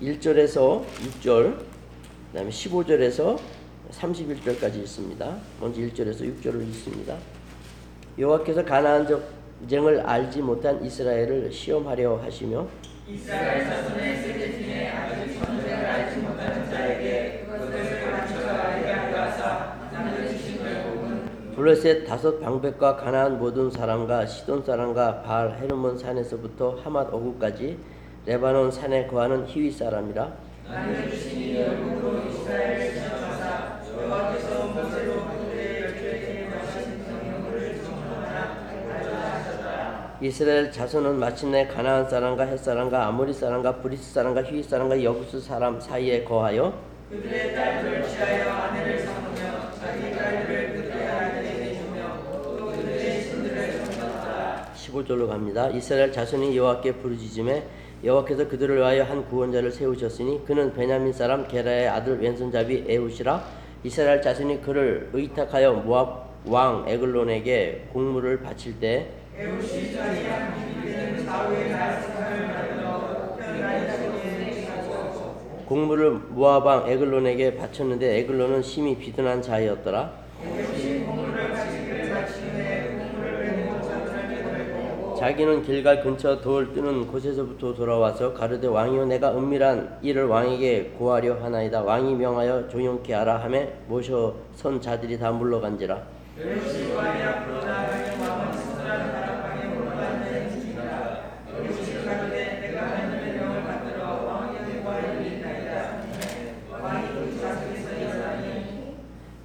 1절에서 6절, 그 다음에 15절에서 31절까지 있습니다. 먼저 1절에서 6절을 읽습니다. 여호와께서 가나안 전쟁을 알지 못한 이스라엘을 시험하려 하시며 이스라엘 자손의 세대 중에 아직 전쟁을 알지 못하는 자에게 그것을 가르쳐 알게 하려 하사 남겨주신 결국은 블레셋 다섯 방백과 가나안 모든 사람과 시돈 사람과 바알 헤르몬 산에서부터 하맛 오구까지 레바논 산에 거하는 히위 사람이라. 이스라엘 자손은 마침내 가나안 사람과 헷 사람과 아모리 사람과 브리스 사람과 히위 사람과 여부스 사람 사이에 거하여 그들의 딸들을 취하여 아내를 삼으며 자기 딸들을 그들의 아들에게 주며 또 그들의 신들을 섬겼더라. 15절로 갑니다. 이스라엘 자손이 여호와께 부르짖으매 여호와께서 그들을 위하여 한 구원자를 세우셨으니 그는 베냐민 사람 게라의 아들 왼손잡이 에웃이라 이스라엘 자손이 그를 의탁하여 모압 왕 에글론에게 공물을 바칠 때 공물을 모압 왕 에글론에게 바쳤는데 에글론은 심히 비둔한 자이었더라. 자기는 길갈 근처 돌 뜨는 곳에서부터 돌아와서 가르되 왕이여 내가 은밀한 일을 왕에게 고하려 하나이다. 왕이 명하여 조용케 하라 하매 모셔 선 자들이 다 물러간지라.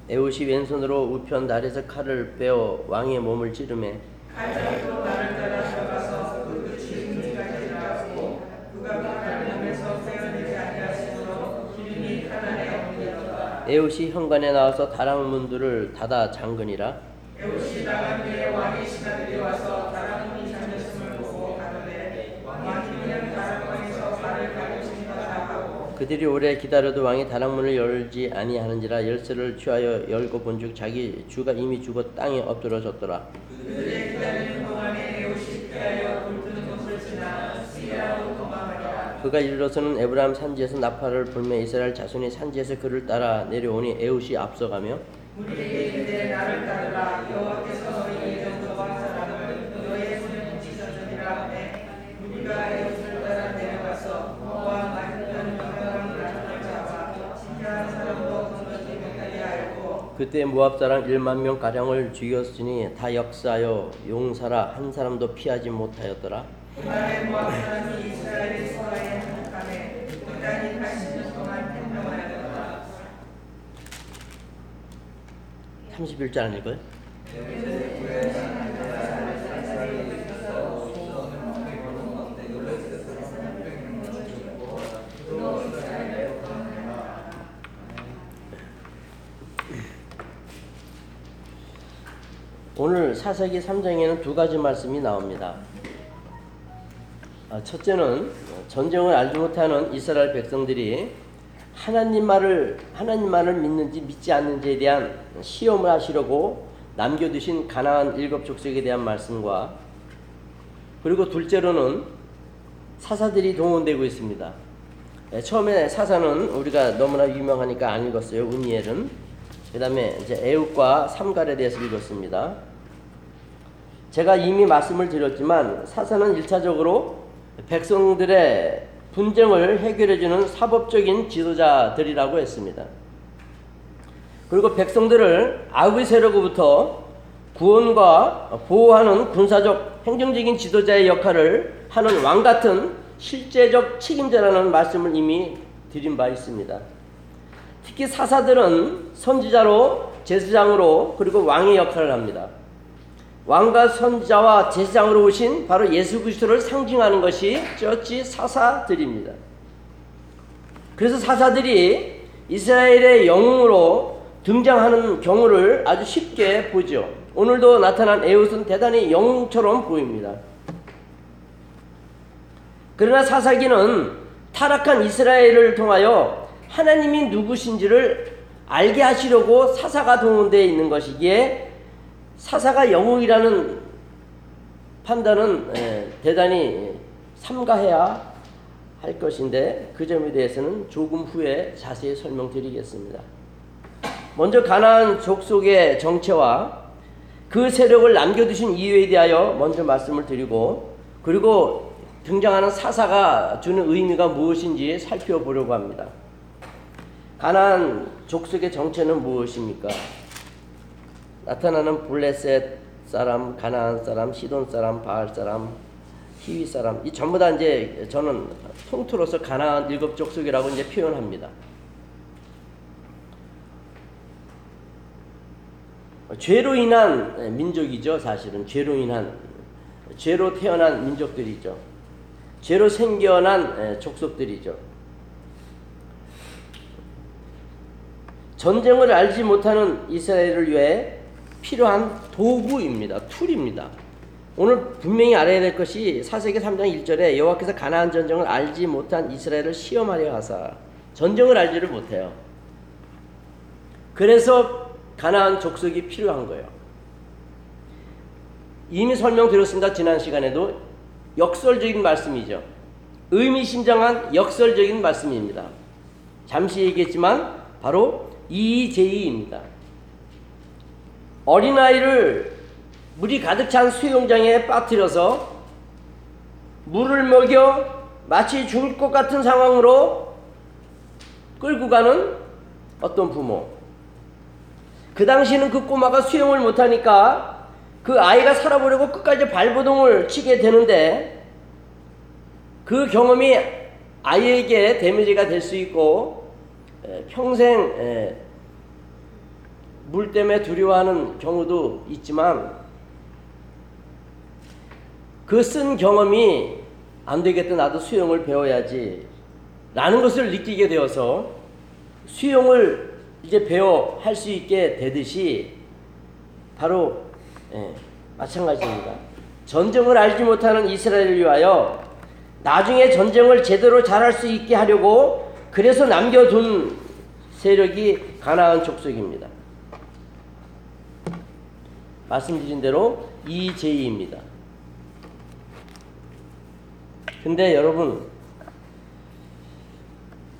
에웃이 왼손으로 우편 날에서 칼을 빼어 왕의 몸을 찌르매 칼자루로 나를 따라 들어가서 그 끝이 금지까지 나갔고 그가 그 칼을 몸에서 떼어내지 아니하시므로 기름이 칼 안에 옮겨졌다 에웃이 현관에 나와서 다락문들을 닫아 잠그니라. 에우시 나간 뒤에 왕의 신하들이 와서 다락문이 잠겼음을 보고 가는데 왕이 그냥 다락방에서 발을 가르치니까 하고 그들이 오래 기다려도 왕이 다락문을 열지 아니하는지라 열쇠를 취하여 열고 본즉 자기 주가 이미 죽어 땅에 엎드러졌더라. 그들의 기다리는 동안에 에훗이 피하여 돌 뜨는 곳을 지나 스이라로 도망하니라 그가 이르러서는 에브라임 산지에서 나팔을 불매 이스라엘 자손이 산지에서 그를 따라 내려오니 에훗이 앞서가며 무리에게 이르되 나를 따르라. 여호와께서 너희 대적 모압 사람을 너희의 손에 붙이셨느니라 하매 무리가 에훗을 따라 내려가서 모압 맞은편 요단강 나루를 잡아 지켜 한 사람도 건너지 못하게 하였고 그때 모압 사람 1만 명 가량을 죽였으니 다 역사요 용사라. 한 사람도 피하지 못하였더라. 그날에 모압 사람이 이스라엘의 소아에 한복함에 그단이 80년 동안 평평하였더라 31절 안 읽어요? 오늘 사사기 3장에는 두 가지 말씀이 나옵니다. 아, 첫째는 전쟁을 알지 못하는 이스라엘 백성들이 하나님 말을 하나님만을 믿는지 믿지 않는지에 대한 시험을 하시려고 남겨두신 가나안 일곱 족속에 대한 말씀과 그리고 둘째로는 사사들이 동원되고 있습니다. 예, 처음에 사사는 우리가 너무나 유명하니까 안 읽었어요. 운이엘은. 그다음에 이제 에웃과 삼갈에 대해서 읽었습니다. 제가 이미 말씀을 드렸지만 사사는 일차적으로 백성들의 분쟁을 해결해주는 사법적인 지도자들이라고 했습니다. 그리고 백성들을 악의 세력으로부터 구원과 보호하는 군사적 행정적인 지도자의 역할을 하는 왕 같은 실제적 책임자라는 말씀을 이미 드린 바 있습니다. 특히 사사들은 선지자로 제사장으로 그리고 왕의 역할을 합니다. 왕과 선지자와 제사장으로 오신 바로 예수 그리스도를 상징하는 것이 쩌치 사사들입니다. 그래서 사사들이 이스라엘의 영웅으로 등장하는 경우를 아주 쉽게 보죠. 오늘도 나타난 에웃은 대단히 영웅처럼 보입니다. 그러나 사사기는 타락한 이스라엘을 통하여 하나님이 누구신지를 알게 하시려고 사사가 동원되어 있는 것이기에 사사가 영웅이라는 예, 예, 예, 판단은 에, 대단히 삼가해야. 할 것인데 그 점에 대해서는 조금 후에 자세히 설명드리겠습니다. 먼저 가나안 족속의 정체와 그 세력을 남겨두신 이유에 대하여 먼저 말씀을 드리고 그리고 등장하는 사사가 주는 의미가 무엇인지 살펴보려고 합니다. 가나안 족속의 정체는 무엇입니까? 나타나는 블레셋 사람, 가나안 사람, 시돈 사람, 바알 사람, 히위 사람 이 전부 다 이제 저는 통틀어서 가나안 일곱 족속이라고 이제 표현합니다. 죄로 인한 민족이죠, 사실은 죄로 인한 죄로 태어난 민족들이죠. 죄로 생겨난 족속들이죠. 전쟁을 알지 못하는 이스라엘을 위해 필요한 도구입니다. 툴입니다. 오늘 분명히 알아야 될 것이 사세기 3장 1절에 여호와께서 가나안 전쟁을 알지 못한 이스라엘을 시험하려 하사 전쟁을 알지를 못해요. 그래서 가나안 족속이 필요한 거예요. 이미 설명드렸습니다. 지난 시간에도 역설적인 말씀이죠. 의미심장한 역설적인 말씀입니다. 잠시 얘기했지만 바로 이제이입니다. 어린아이를 물이 가득 찬 수영장에 빠뜨려서 물을 먹여 마치 죽을 것 같은 상황으로 끌고 가는 어떤 부모. 그 당시는 그 꼬마가 수영을 못하니까 그 아이가 살아보려고 끝까지 발버둥을 치게 되는데 그 경험이 아이에게 데미지가 될 수 있고 에, 평생 에, 물 때문에 두려워하는 경우도 있지만 그 쓴 경험이 안 되겠다 나도 수영을 배워야지 라는 것을 느끼게 되어서 수영을 이제 배워 할 수 있게 되듯이 바로 예, 마찬가지입니다. 전쟁을 알지 못하는 이스라엘을 위하여 나중에 전쟁을 제대로 잘할 수 있게 하려고 그래서 남겨둔 세력이 가나안 족속입니다. 말씀드린 대로 이제이입니다. 근데 여러분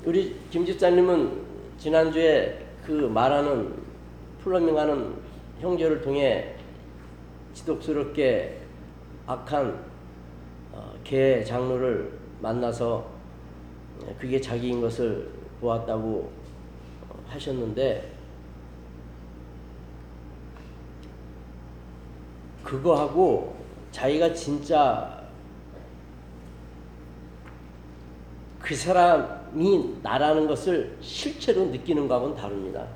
우리 김 집사님은 지난주에 그 말하는 플러밍 하는 형제를 통해 지독스럽게 악한 어, 개 장로를 만나서 그게 자기인 것을 보았다고 어, 하셨는데 그거하고 자기가 진짜 그 사람이 나라는 것을 실제로 느끼는 거하고는 다릅니다.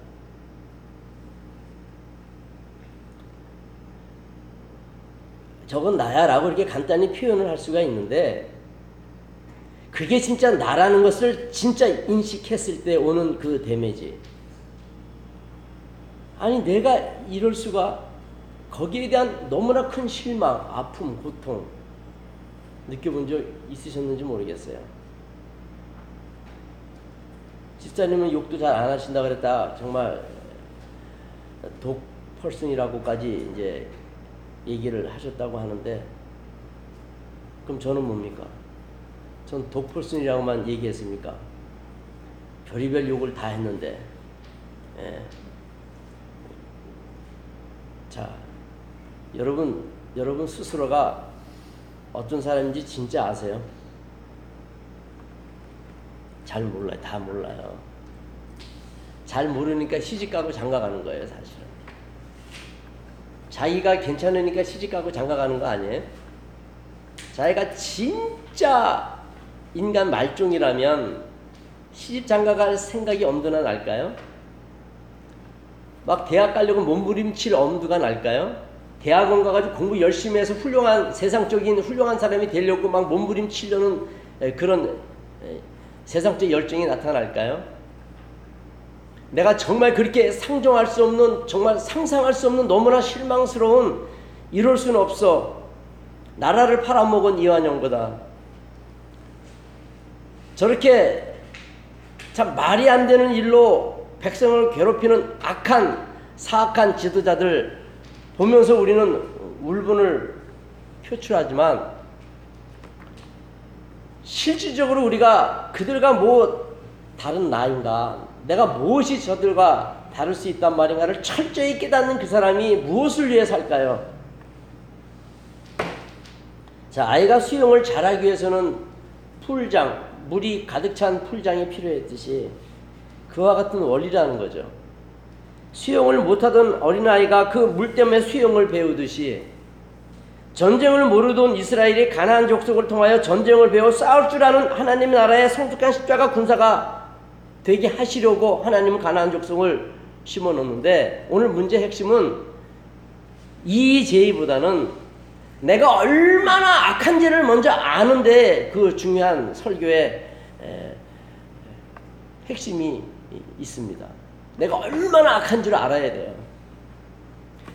저건 나야 라고 이렇게 간단히 표현을 할 수가 있는데 그게 진짜 나라는 것을 진짜 인식했을 때 오는 그 데미지. 아니, 내가 이럴 수가 거기에 대한 너무나 큰 실망, 아픔, 고통 느껴본 적 있으셨는지 모르겠어요. 집사님은 욕도 잘 안 하신다 그랬다 정말 독 펄슨이라고까지 이제 얘기를 하셨다고 하는데 그럼 저는 뭡니까? 전 독펄슨이라고만 얘기했습니까? 별의별 욕을 다 했는데 예. 자 여러분 여러분 스스로가 어떤 사람인지 진짜 아세요? 잘 몰라요. 다 몰라요. 잘 모르니까 시집가고 장가가는 거예요, 사실은. 자기가 괜찮으니까 시집가고 장가가는 거 아니에요? 자기가 진짜 인간 말종이라면 시집 장가갈 생각이 엄두나 날까요? 막 대학 가려고 몸부림칠 엄두가 날까요? 대학원 가가지고 공부 열심히 해서 훌륭한 세상적인 훌륭한 사람이 되려고 막 몸부림치려는 에, 그런 에, 세상적 열정이 나타날까요? 내가 정말 그렇게 상정할 수 없는 정말 상상할 수 없는 너무나 실망스러운 이럴 수는 없어 나라를 팔아먹은 이완영보다 저렇게 참 말이 안 되는 일로 백성을 괴롭히는 악한 사악한 지도자들 보면서 우리는 울분을 표출하지만 실질적으로 우리가 그들과 뭐 다른 나인가, 내가 무엇이 저들과 다를 수 있단 말인가를 철저히 깨닫는 그 사람이 무엇을 위해 살까요? 자, 아이가 수영을 잘하기 위해서는 풀장, 물이 가득 찬 풀장이 필요했듯이 그와 같은 원리라는 거죠. 수영을 못하던 어린아이가 그 물 때문에 수영을 배우듯이 전쟁을 모르던 이스라엘이 가나안 족속을 통하여 전쟁을 배워 싸울 줄 아는 하나님의 나라의 성숙한 십자가 군사가 되게 하시려고 하나님은 가나안 족속을 심어 놓는데 오늘 문제 핵심은 이 제의보다는 내가 얼마나 악한지를 먼저 아는데 그 중요한 설교의 에, 핵심이 있습니다. 내가 얼마나 악한지를 알아야 돼요.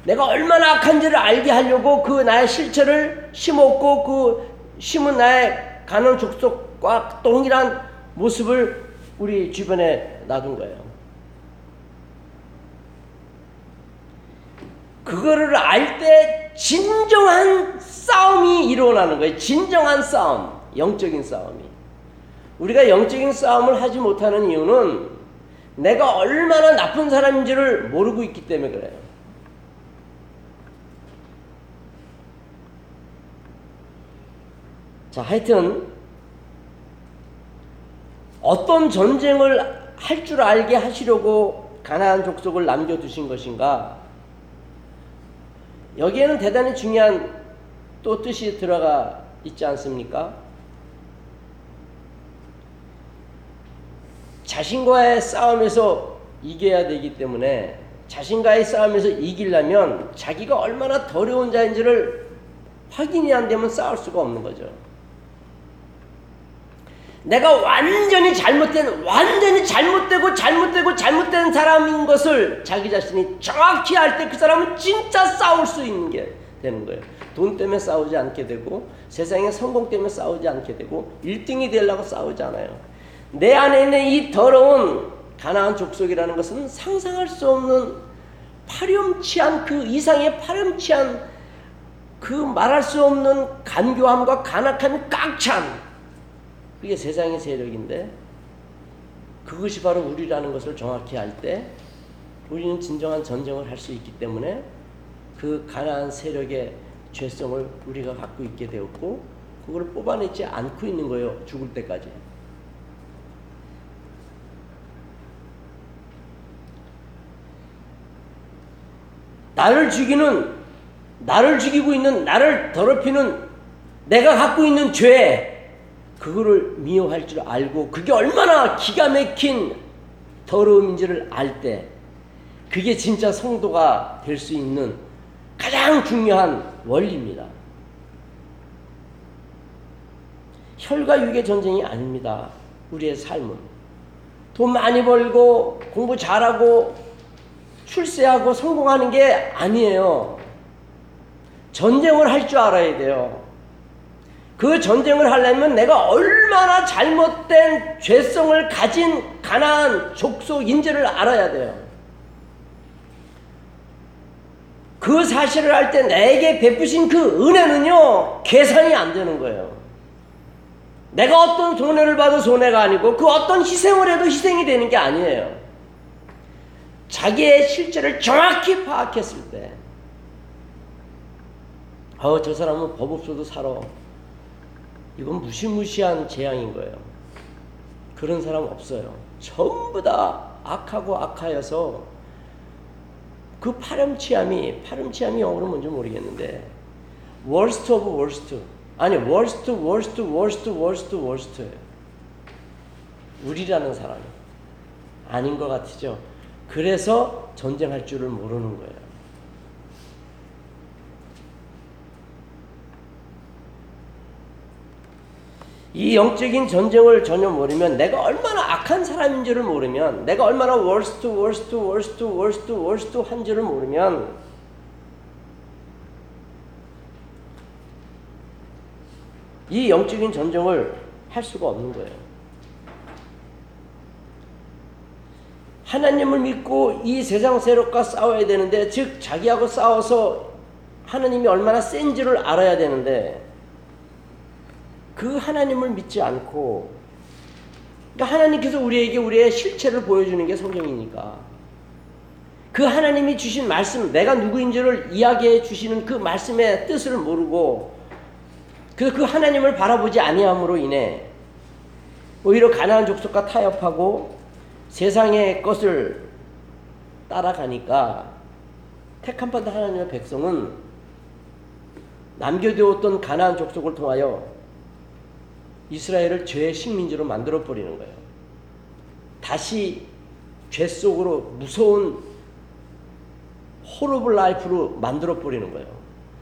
내가 얼마나 악한지를 알게 하려고 그 나의 실체를 심었고 그 심은 나의 가는 족속과 동일한 모습을 우리 주변에 놔둔 거예요. 그거를 알 때 진정한 싸움이 일어나는 거예요. 진정한 싸움, 영적인 싸움이. 우리가 영적인 싸움을 하지 못하는 이유는 내가 얼마나 나쁜 사람인지를 모르고 있기 때문에 그래요. 자, 하여튼 어떤 전쟁을 할 줄 알게 하시려고 가나안 족속을 남겨 두신 것인가? 여기에는 대단히 중요한 또 뜻이 들어가 있지 않습니까? 자신과의 싸움에서 이겨야 되기 때문에 자신과의 싸움에서 이기려면 자기가 얼마나 더러운 자인지를 확인이 안 되면 싸울 수가 없는 거죠. 내가 완전히 잘못된, 완전히 잘못되고 잘못되고 잘못된 사람인 것을 자기 자신이 정확히 알 때 그 사람은 진짜 싸울 수 있는 게 되는 거예요. 돈 때문에 싸우지 않게 되고 세상의 성공 때문에 싸우지 않게 되고 1등이 되려고 싸우지 않아요. 내 안에 있는 이 더러운 가나안 족속이라는 것은 상상할 수 없는 파렴치한 그 이상의 파렴치한 그 말할 수 없는 간교함과 간악한 깡찬 그게 세상의 세력인데 그것이 바로 우리라는 것을 정확히 알 때 우리는 진정한 전쟁을 할 수 있기 때문에 그 가나안 세력의 죄성을 우리가 갖고 있게 되었고 그걸 뽑아내지 않고 있는 거예요 죽을 때까지. 나를 죽이는 나를 죽이고 있는 나를 더럽히는 내가 갖고 있는 죄 그거를 미워할 줄 알고 그게 얼마나 기가 막힌 더러움인지를 알 때 그게 진짜 성도가 될 수 있는 가장 중요한 원리입니다. 혈과 육의 전쟁이 아닙니다. 우리의 삶은 돈 많이 벌고 공부 잘하고 출세하고 성공하는 게 아니에요. 전쟁을 할 줄 알아야 돼요. 그 전쟁을 하려면 내가 얼마나 잘못된 죄성을 가진 가난한 족속인지를 알아야 돼요. 그 사실을 알때 내게 베푸신 그 은혜는요, 계산이 안 되는 거예요. 내가 어떤 손해를 봐도 손해가 아니고 그 어떤 희생을 해도 희생이 되는 게 아니에요. 자기의 실체를 정확히 파악했을 때, 어, 저 사람은 법 없어도 살아. 이건 무시무시한 재앙인 거예요. 그런 사람 없어요. 전부 다 악하고 악하여서 그 파렴치함이 파렴치함이 영어로 뭔지 모르겠는데 worst of worst 아니 worst worst worst worst worst 우리라는 사람이 아닌 것 같으죠. 그래서 전쟁할 줄을 모르는 거예요. 이 영적인 전쟁을 전혀 모르면 내가 얼마나 악한 사람인지를 모르면 내가 얼마나 worst, worst, worst, worst, worst 한지를 모르면 이 영적인 전쟁을 할 수가 없는 거예요. 하나님을 믿고 이 세상 세력과 싸워야 되는데 즉 자기하고 싸워서 하나님이 얼마나 센지를 알아야 되는데 그 하나님을 믿지 않고 그러니까 하나님께서 우리에게 우리의 실체를 보여주는 게 성경이니까. 그 하나님이 주신 말씀 내가 누구인지를 이야기해 주시는 그 말씀의 뜻을 모르고 그래서 그 하나님을 바라보지 아니함으로 인해 오히려 가나안 족속과 타협하고 세상의 것을 따라가니까 택한 받은 하나님의 백성은 남겨두었던 가나안 족속을 통하여 이스라엘을 죄의 식민지로 만들어 버리는 거예요. 다시 죄 속으로 무서운 호러블 라이프로 만들어 버리는 거예요.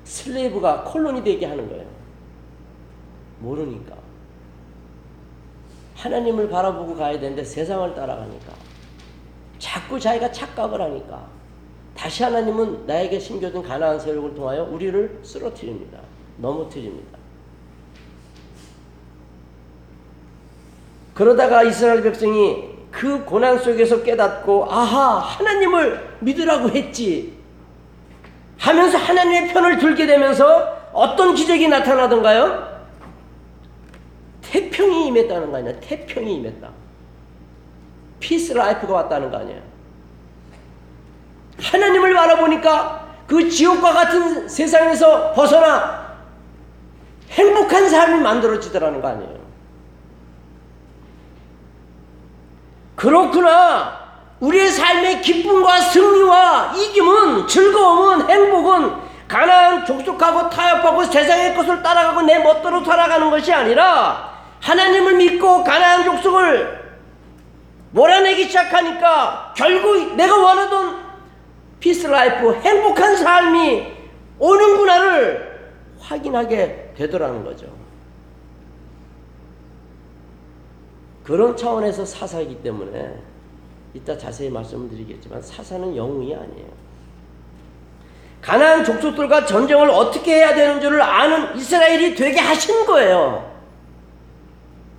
슬레이브가 콜로니 되게 하는 거예요. 모르니까. 하나님을 바라보고 가야 되는데 세상을 따라가니까. 자꾸 자기가 착각을 하니까. 다시 하나님은 나에게 심겨둔 가나안 세력을 통하여 우리를 쓰러뜨립니다. 넘어뜨립니다. 그러다가 이스라엘 백성이 그 고난 속에서 깨닫고 아하 하나님을 믿으라고 했지 하면서 하나님의 편을 들게 되면서 어떤 기적이 나타나던가요? 태평이 임했다는 거 아니야? 태평이 임했다. peace life가 왔다는 거 아니에요? 하나님을 바라보니까 그 지옥과 같은 세상에서 벗어나 행복한 삶이 만들어지더라는 거 아니에요? 그렇구나. 우리의 삶의 기쁨과 승리와 이김은 즐거움은 행복은 가나안 족속하고 타협하고 세상의 것을 따라가고 내 멋대로 살아가는 것이 아니라 하나님을 믿고 가나안 족속을 몰아내기 시작하니까 결국 내가 원하던 peace life 행복한 삶이 오는구나를 확인하게 되더라는 거죠. 그런 차원에서 사사이기 때문에 이따 자세히 말씀을 드리겠지만 사사는 영웅이 아니에요. 가나안 족속들과 전쟁을 어떻게 해야 되는 줄을 아는 이스라엘이 되게 하신 거예요.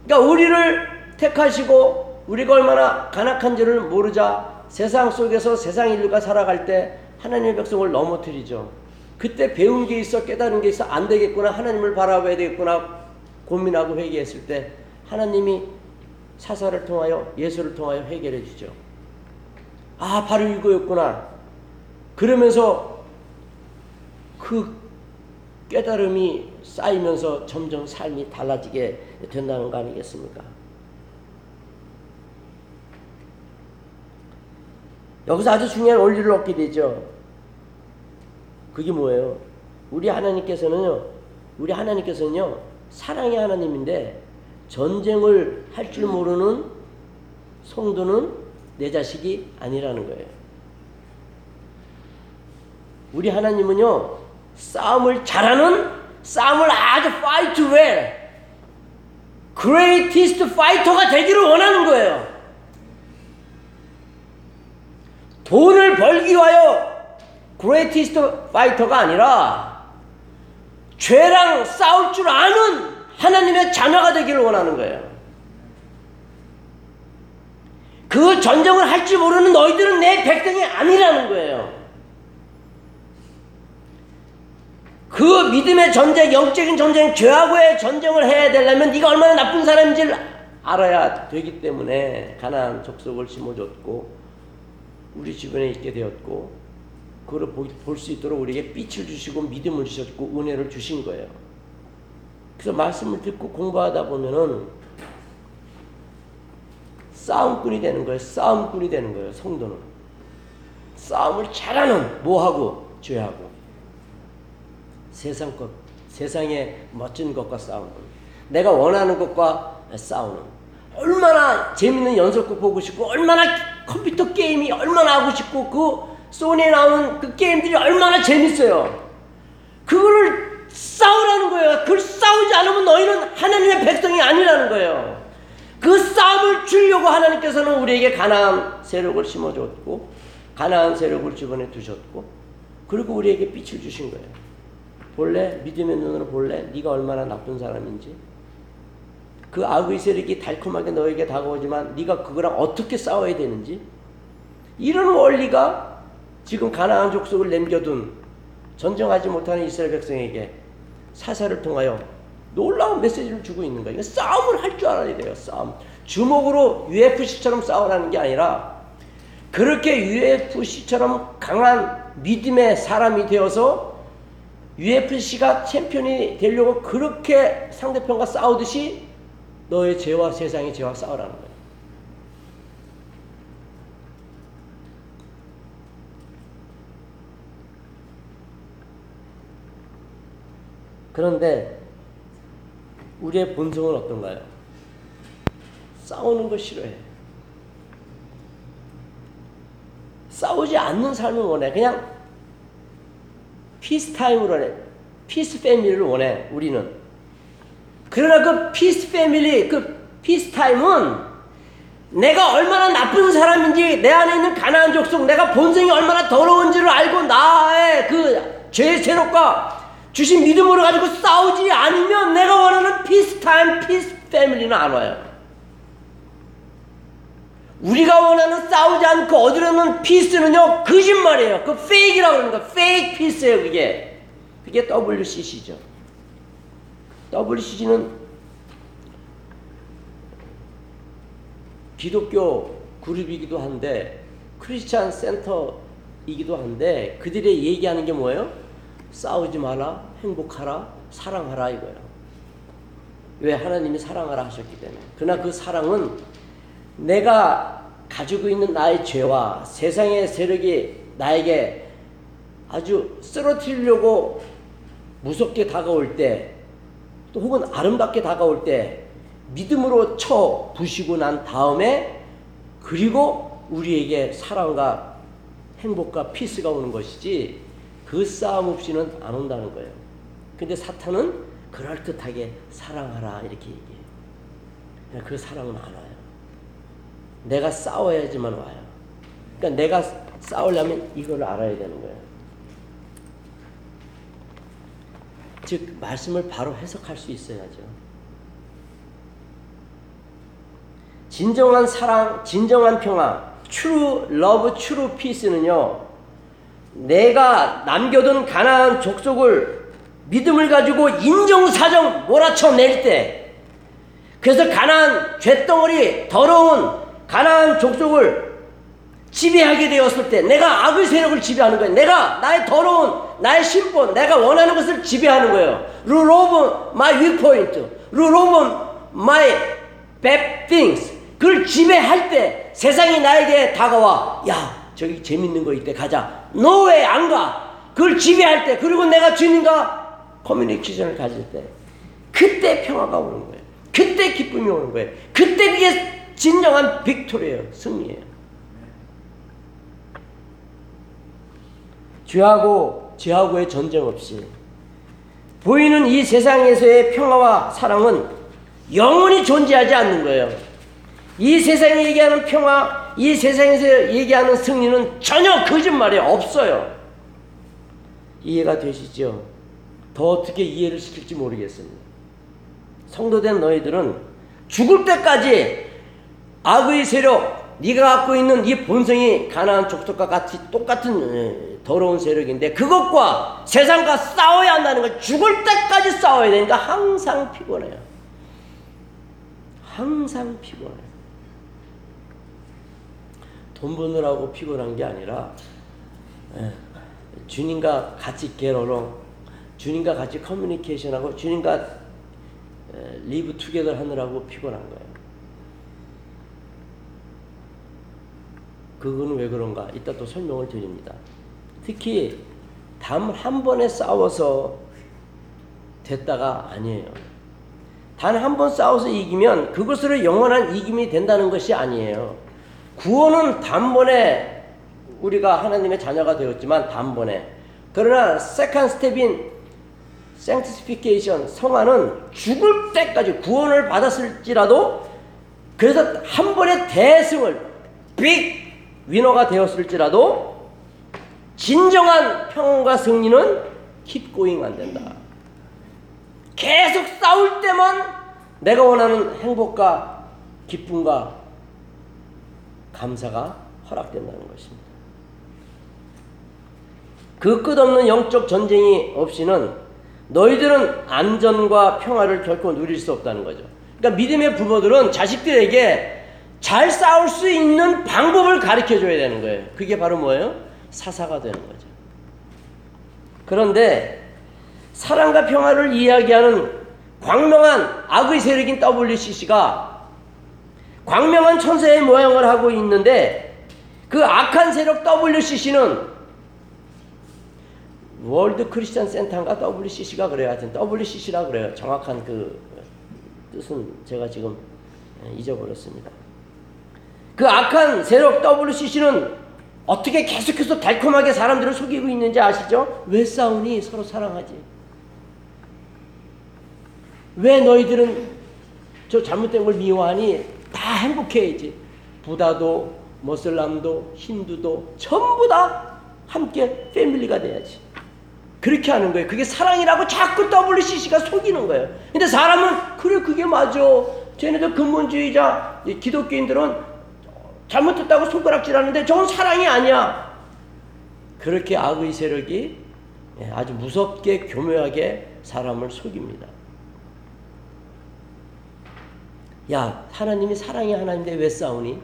그러니까 우리를 택하시고 우리가 얼마나 간악한지를 모르자 세상 속에서 세상 인류가 살아갈 때 하나님의 백성을 넘어뜨리죠. 그때 배운 게 있어 깨달은 게 있어 안 되겠구나 하나님을 바라봐야 되겠구나 고민하고 회개했을 때 하나님이 사사를 통하여 예수를 통하여 해결해 주죠. 아 바로 이거였구나. 그러면서 그 깨달음이 쌓이면서 점점 삶이 달라지게 된다는 거 아니겠습니까? 여기서 아주 중요한 원리를 얻게 되죠. 그게 뭐예요? 우리 하나님께서는요, 우리 하나님께서는요, 사랑의 하나님인데 전쟁을 할 줄 모르는 성도는 내 자식이 아니라는 거예요. 우리 하나님은요, 싸움을 잘하는, 싸움을 아주 fight well, greatest fighter가 되기를 원하는 거예요. 돈을 벌기 위하여 greatest fighter가 아니라 죄랑 싸울 줄 아는 하나님의 자녀가 되기를 원하는 거예요. 그 전쟁을 할 줄 모르는 너희들은 내 백성이 아니라는 거예요. 그 믿음의 전쟁, 영적인 전쟁, 죄하고의 전쟁을 해야 되려면 네가 얼마나 나쁜 사람인지를 알아야 되기 때문에 가나안 족속을 심어줬고 우리 주변에 있게 되었고 그걸 볼 수 있도록 우리에게 빛을 주시고 믿음을 주셨고 은혜를 주신 거예요. 그래서 말씀을 듣고 공부하다 보면은 싸움꾼이 되는 거예요. 싸움꾼이 되는 거예요. 성도는 싸움을 잘하는 뭐하고 죄하고 세상 것 세상의 멋진 것과 싸우는 내가 원하는 것과 싸우는 얼마나 재밌는 연속극 보고 싶고 얼마나 컴퓨터 게임이 얼마나 하고 싶고 그 소니에 나오는 그 게임들이 얼마나 재밌어요. 그거를 싸우라는 거예요. 그걸 싸우지 않으면 너희는 하나님의 백성이 아니라는 거예요. 그 싸움을 주려고 하나님께서는 우리에게 가나안 세력을 심어줬고 가나안 세력을 주변에 두셨고 그리고 우리에게 빛을 주신 거예요. 볼래? 믿음의 눈으로 볼래? 네가 얼마나 나쁜 사람인지 그 악의 세력이 달콤하게 너에게 다가오지만 네가 그거랑 어떻게 싸워야 되는지 이런 원리가 지금 가나안 족속을 남겨둔 전쟁하지 못하는 이스라엘 백성에게 사사를 통하여 놀라운 메시지를 주고 있는 거예요. 싸움을 할 줄 알아야 돼요. 싸움. 주먹으로 UFC처럼 싸우라는 게 아니라 그렇게 UFC처럼 강한 믿음의 사람이 되어서 UFC가 챔피언이 되려고 그렇게 상대편과 싸우듯이 너의 죄와 세상의 죄와 싸우라는 거예요. 그런데 우리의 본성은 어떤가요? 싸우는 거 싫어해. 싸우지 않는 삶을 원해. 그냥 peace time을 원해. peace family를 원해. 우리는. 그러나 그 peace family, 그 peace time은 내가 얼마나 나쁜 사람인지 내 안에 있는 가나안 족속, 내가 본성이 얼마나 더러운지를 알고 나의 그 죄의 세력과 주신 믿음으로 가지고 싸우지 않으면 내가 원하는 peace time, peace family는 안 와요. 우리가 원하는 싸우지 않고 얻으려는 피스는요 거짓말이에요. 그 페이크라고 그러는 거, 페이크 피스예요 그게. 그게 WCC죠. WCC는 기독교 그룹이기도 한데 크리스찬 센터이기도 한데 그들이 얘기하는 게 뭐예요? 싸우지 마라, 행복하라, 사랑하라 이거예요. 왜 하나님이 사랑하라 하셨기 때문에. 그러나 그 사랑은 내가 가지고 있는 나의 죄와 세상의 세력이 나에게 아주 쓰러뜨리려고 무섭게 다가올 때, 또 혹은 아름답게 다가올 때, 믿음으로 쳐 부시고 난 다음에, 그리고 우리에게 사랑과 행복과 피스가 오는 것이지, 그 싸움 없이는 안 온다는 거예요. 근데 사탄은 그럴듯하게 사랑하라, 이렇게 얘기해요. 그 사랑은 안 와요. 내가 싸워야지만 와요. 그러니까 내가 싸우려면 이걸 알아야 되는 거예요. 즉 말씀을 바로 해석할 수 있어야죠. 진정한 사랑, 진정한 평화, true love, true peace는요. 내가 남겨둔 가난한 족속을 믿음을 가지고 인정사정 몰아쳐낼 때 그래서 가난한 죄덩어리 더러운 가난한 족속을 지배하게 되었을 때 내가 악의 세력을 지배하는 거예요. 내가 나의 더러운 나의 신분, 내가 원하는 것을 지배하는 거예요. Rule over my weak point, rule over my bad things. 그걸 지배할 때 세상이 나에게 다가와. 야, 저기 재밌는 거 있대. 가자. 너왜안 가? 그걸 지배할 때 그리고 내가 주님과 커뮤니케이션을 가질 때 그때 평화가 오는 거예요. 그때 기쁨이 오는 거예요. 그때 그게 진정한 빅토리예요. 승리예요. 죄하고 죄하고의 전쟁 없이 보이는 이 세상에서의 평화와 사랑은 영원히 존재하지 않는 거예요. 이 세상이 얘기하는 평화, 이 세상에서 얘기하는 승리는 전혀 거짓말이 없어요. 이해가 되시죠? 더 어떻게 이해를 시킬지 모르겠습니다. 성도된 너희들은 죽을 때까지 악의 세력, 네가 갖고 있는 이 본성이 가난한 족속과 같이 똑같은 더러운 세력인데 그것과 세상과 싸워야 한다는 거 죽을 때까지 싸워야 되니까 항상 피곤해요. 항상 피곤해요. 돈 버느라고 피곤한 게 아니라 주님과 같이 get along, 주님과 같이 communication하고 주님과 live together 하느라고 피곤한 거예요. 그거는 왜 그런가? 이따 또 설명을 드립니다. 특히 단 한 번에 싸워서 됐다가 아니에요. 단 한 번 싸워서 이기면 그것으로 영원한 이김이 된다는 것이 아니에요. 구원은 단번에 우리가 하나님의 자녀가 되었지만 단번에 그러나 second step인 sanctification 성화는 죽을 때까지 구원을 받았을지라도 그래서 한 번의 대승을 big winner가 되었을지라도 진정한 평온과 승리는 going 안 된다. 계속 싸울 때만 내가 원하는 행복과 기쁨과 감사가 허락된다는 것입니다. 그 끝없는 영적 전쟁이 없이는 너희들은 안전과 평화를 결코 누릴 수 없다는 거죠. 그러니까 믿음의 부모들은 자식들에게 잘 싸울 수 있는 방법을 가르쳐 줘야 되는 거예요. 그게 바로 뭐예요? 사사가 되는 거죠. 그런데 사랑과 평화를 이야기하는 광명한 악의 세력인 WCC가 광명한 천사의 모양을 하고 있는데 그 악한 세력 WCC는 월드 크리스천 센터인가 WCC가 그래요. 하여튼 WCC라 그래요. 정확한 그 뜻은 제가 지금 잊어버렸습니다. 그 악한 세력 WCC는 어떻게 계속해서 달콤하게 사람들을 속이고 있는지 아시죠? 왜 싸우니? 서로 사랑하지. 왜 너희들은 저 잘못된 걸 미워하니? 다 행복해야지. 부다도, 모슬람도, 힌두도 전부 다 함께 패밀리가 돼야지. 그렇게 하는 거예요. 그게 사랑이라고 자꾸 WCC가 속이는 거예요. 근데 사람은 그래 그게 맞아. 쟤네들 근본주의자 이 기독교인들은 잘못했다고 손가락질하는데 저건 사랑이 아니야. 그렇게 악의 세력이 예, 아주 무섭게 교묘하게 사람을 속입니다. 야 하나님이 사랑이 하나님인데 왜 싸우니?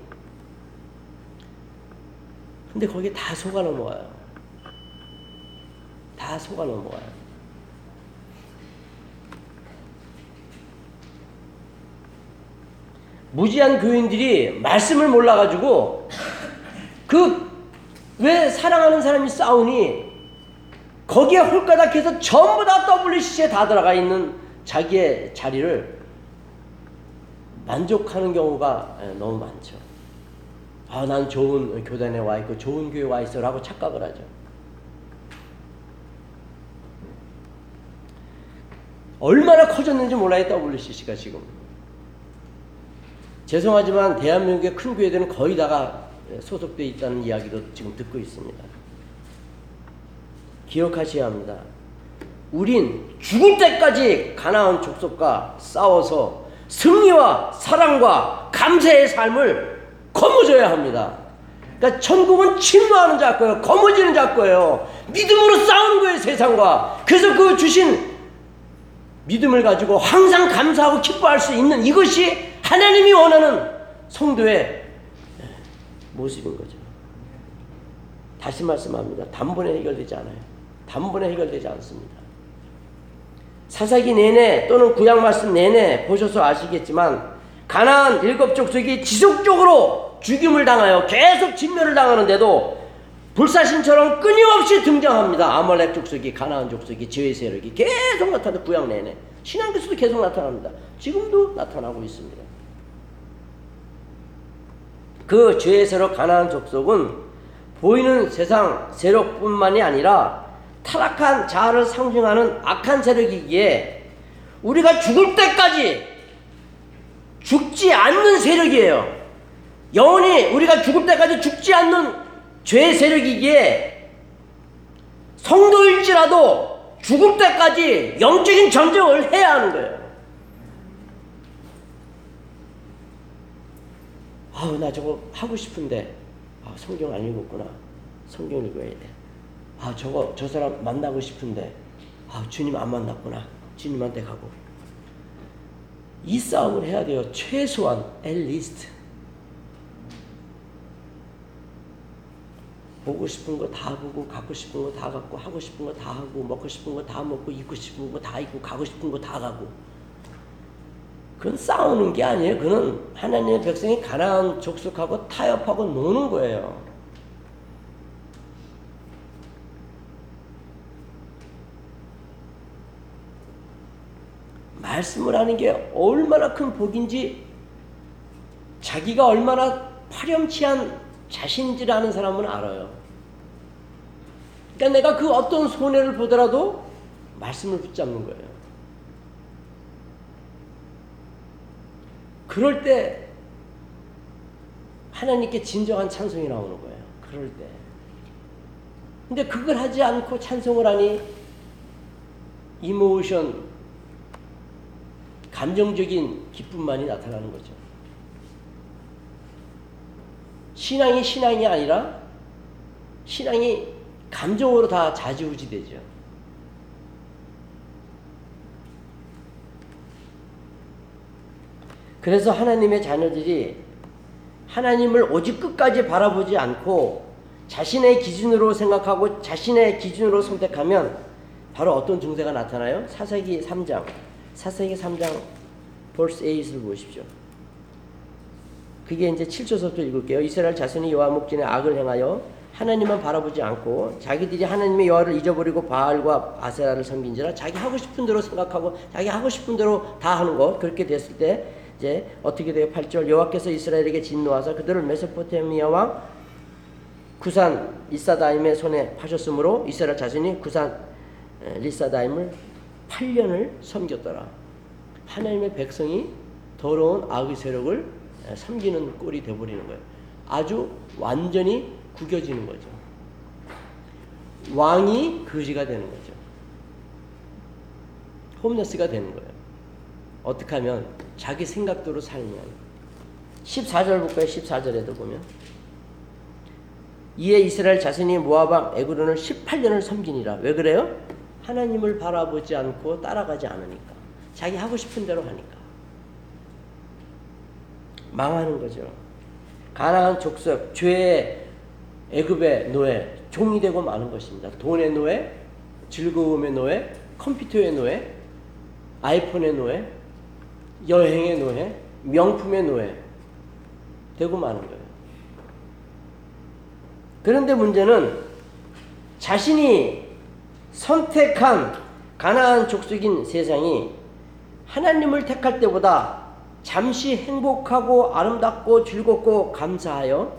근데 거기에 다 속아 넘어가요. 다 속아 넘어가요. 무지한 교인들이 말씀을 몰라가지고 그 왜 사랑하는 사람이 싸우니 거기에 홀가닥해서 전부 다 WCC에 다 들어가 있는 자기의 자리를 만족하는 경우가 예, 너무 많죠. 아, 난 좋은 교단에 와 있고 좋은 교회 와 있어라고 착각을 하죠. 얼마나 커졌는지 몰라요, WCC가 지금. 죄송하지만 대한민국의 큰 교회들은 거의 다가 소속되어 있다는 이야기도 지금 듣고 있습니다. 기억하셔야 합니다. 우린 죽을 때까지 가나안 족속과 싸워서 승리와 사랑과 감사의 삶을 거머줘야 합니다. 그러니까 천국은 침노하는 자 거예요. 거머쥐는 자 거예요. 믿음으로 싸우는 거예요, 세상과. 그래서 그 주신 믿음을 가지고 항상 감사하고 기뻐할 수 있는 이것이 하나님이 원하는 성도의 모습인 거죠. 다시 말씀합니다. 단번에 해결되지 않아요. 단번에 해결되지 않습니다. 사사기 내내 또는 구약 말씀 내내 보셔서 아시겠지만 가나안 일곱 족속이 지속적으로 죽임을 당하여 계속 진멸을 당하는데도 불사신처럼 끊임없이 등장합니다. 아말렉 족속이 가나안 족속이 지회 세력이 계속 나타나 구약 내내 신앙에서도 계속 나타납니다. 지금도 나타나고 있습니다. 그 세력 가나안 족속은 보이는 세상 세력뿐만이 아니라 타락한 자아를 상징하는 악한 세력이기에 우리가 죽을 때까지 죽지 않는 세력이에요. 영원히 우리가 죽을 때까지 죽지 않는 죄의 세력이기에 성도일지라도 죽을 때까지 영적인 전쟁을 해야 하는 거예요. 아우 나 저거 하고 싶은데 아, 성경 안 읽었구나. 성경 읽어야 돼. 아 저거 저 사람 만나고 싶은데 아 주님 안 만났구나. 주님한테 가고 이 싸움을 해야 돼요. 최소한 앨리스트 보고 싶은 거 다 보고 갖고 싶은 거 다 갖고 하고 싶은 거 다 하고 먹고 싶은 거 다 먹고 입고 싶은 거 다 입고 가고 싶은 거 다 가고 그건 싸우는 게 아니에요. 그는 하나님의 백성이 가나안 족속하고 타협하고 노는 거예요. 말씀을 하는 게 얼마나 큰 복인지 자기가 얼마나 파렴치한 자신인지를 아는 사람은 알아요. 그러니까 내가 그 어떤 손해를 보더라도 말씀을 붙잡는 거예요. 그럴 때 하나님께 진정한 찬송이 나오는 거예요. 그럴 때. 근데 그걸 하지 않고 찬송을 하니 이모션 감정적인 기쁨만이 나타나는 거죠. 신앙이 신앙이 아니라 신앙이 감정으로 다 좌지우지되죠. 그래서 하나님의 자녀들이 하나님을 오직 끝까지 바라보지 않고 자신의 기준으로 생각하고 자신의 기준으로 선택하면 바로 어떤 증세가 나타나요? 사사기 3장. 사사기 3장 벌스 8을 보십시오. 그게 이제 7절부터 읽을게요. 이스라엘 자손이 여호와 목전에 악을 행하여 하나님만 바라보지 않고 자기들이 하나님의 여호와를 잊어버리고 바알과 아세라를 섬긴지라 자기 하고 싶은 대로 생각하고 자기 하고 싶은 대로 다 하는 것 그렇게 됐을 때 이제 어떻게 돼요? 8절 여호와께서 이스라엘에게 진노하사 그들을 메소포타미아 왕 구산 리사다임의 손에 파셨으므로 이스라엘 자손이 구산 에, 리사다임을 8년을 섬겼더라. 하나님의 백성이 더러운 악의 세력을 에, 섬기는 꼴이 되어버리는 거예요. 아주 완전히 구겨지는 거죠. 왕이 거지가 되는 거죠. 홈레스가 되는 거예요. 어떻게 하면 자기 생각대로 살면 14절 볼까요? 14절에도 보면 이에 이스라엘 자손이 모아방 에그론을 18년을 섬기니라. 왜 그래요? 하나님을 바라보지 않고 따라가지 않으니까. 자기 하고 싶은 대로 하니까. 망하는 거죠. 가나안 족속 죄의 애굽의 노예 종이 되고 마는 것입니다. 돈의 노예, 즐거움의 노예, 컴퓨터의 노예, 아이폰의 노예, 여행의 노예, 명품의 노예 되고 마는 거예요. 그런데 문제는 자신이 선택한 가나안 족속인 세상이 하나님을 택할 때보다 잠시 행복하고 아름답고 즐겁고 감사하여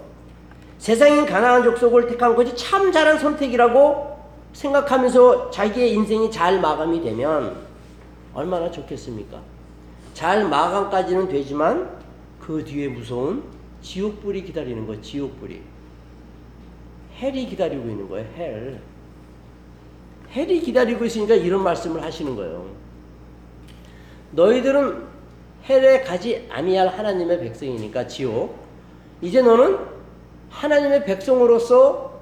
세상인 가나안 족속을 택한 것이 참 잘한 선택이라고 생각하면서 자기의 인생이 잘 마감이 되면 얼마나 좋겠습니까? 잘 마감까지는 되지만 그 뒤에 무서운 지옥불이 기다리는 거 지옥불이. 헬이 기다리고 있는 거예요. 헬. 헬이 기다리고 있으니까 이런 말씀을 하시는 거예요. 너희들은 헬에 가지 아니할 하나님의 백성이니까 지옥. 이제 너는 하나님의 백성으로서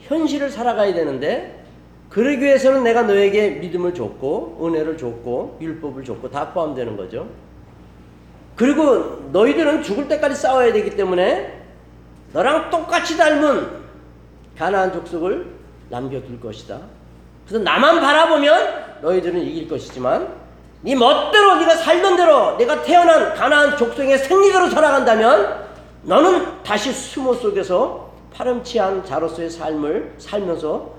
현실을 살아가야 되는데 그러기 위해서는 내가 너에게 믿음을 줬고 은혜를 줬고 율법을 줬고 다 포함되는 거죠. 그리고 너희들은 죽을 때까지 싸워야 되기 때문에 너랑 똑같이 닮은 가나안 족속을 남겨둘 것이다. 그래서 나만 바라보면 너희들은 이길 것이지만 네 멋대로 네가 살던 대로 내가 태어난 가나안 족속의 생리대로 살아간다면 너는 다시 수모 속에서 파렴치한 자로서의 삶을 살면서